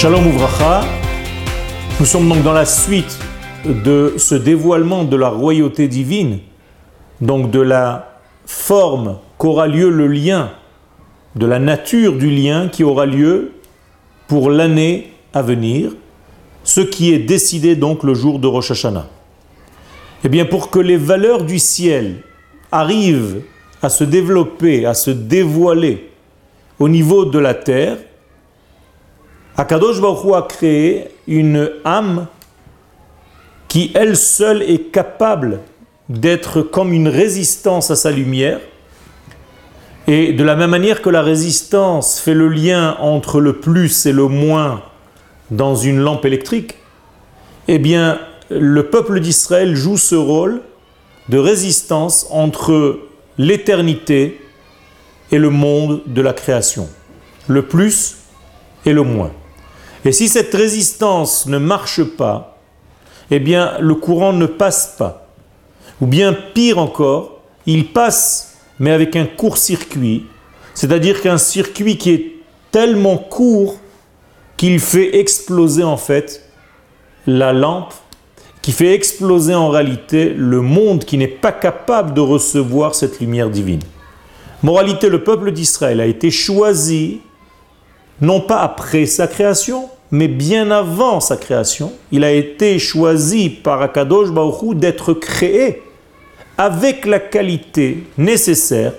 Shalom Ouvracha, nous sommes donc dans la suite de ce dévoilement de la royauté divine, donc de la forme qu'aura lieu le lien, de la nature du lien qui aura lieu pour l'année à venir, ce qui est décidé donc le jour de Rosh Hashanah. Eh bien, pour que les valeurs du ciel arrivent à se développer, à se dévoiler au niveau de la terre, Akadosh Baruch a créé une âme qui elle seule est capable d'être comme une résistance à sa lumière. Et de la même manière que la résistance fait le lien entre le plus et le moins dans une lampe électrique, eh bien, le peuple d'Israël joue ce rôle de résistance entre l'éternité et le monde de la création, le plus et le moins. Et si cette résistance ne marche pas, eh bien le courant ne passe pas. Ou bien pire encore, il passe mais avec un court-circuit, c'est-à-dire qu'un circuit qui est tellement court qu'il fait exploser en fait la lampe, qui fait exploser en réalité le monde qui n'est pas capable de recevoir cette lumière divine. Moralité, le peuple d'Israël a été choisi non pas après sa création, mais bien avant sa création. Il a été choisi par Akadosh Baruch d'être créé avec la qualité nécessaire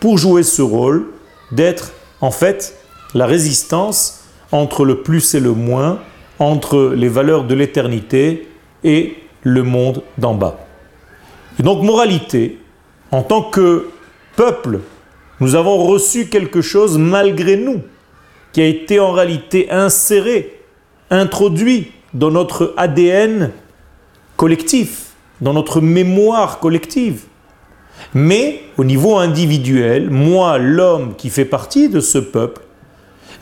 pour jouer ce rôle d'être en fait la résistance entre le plus et le moins, entre les valeurs de l'éternité et le monde d'en bas. Donc moralité, en tant que peuple, nous avons reçu quelque chose malgré nous, qui a été en réalité inséré, introduit dans notre ADN collectif, dans notre mémoire collective. Mais au niveau individuel, moi, l'homme qui fait partie de ce peuple,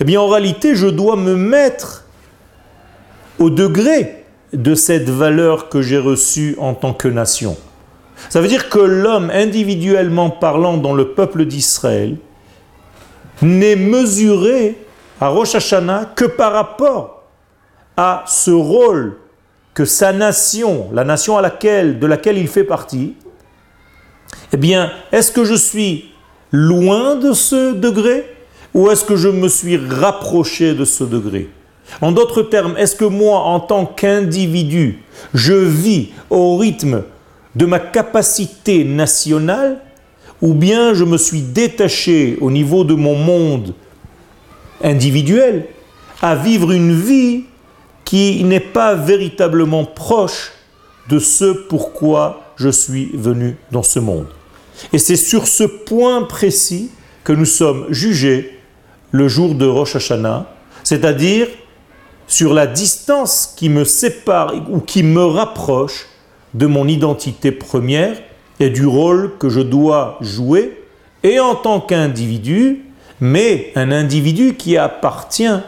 eh bien en réalité, je dois me mettre au degré de cette valeur que j'ai reçue en tant que nation. Ça veut dire que l'homme, individuellement parlant dans le peuple d'Israël, n'est mesuré à Rosh Hashanah que par rapport à ce rôle que sa nation, la nation à laquelle, de laquelle il fait partie, eh bien, est-ce que je suis loin de ce degré ou est-ce que je me suis rapproché de ce degré? En d'autres termes, est-ce que moi, en tant qu'individu, je vis au rythme de ma capacité nationale ou bien je me suis détaché au niveau de mon monde individuel à vivre une vie qui n'est pas véritablement proche de ce pourquoi je suis venu dans ce monde. Et c'est sur ce point précis que nous sommes jugés le jour de Rosh Hashanah, c'est-à-dire sur la distance qui me sépare ou qui me rapproche de mon identité première et du rôle que je dois jouer, et en tant qu'individu, mais un individu qui appartient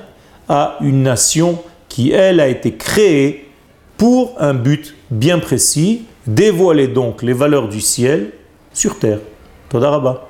à une nation qui, elle, a été créée pour un but bien précis, dévoiler donc les valeurs du ciel sur terre. Todarabah.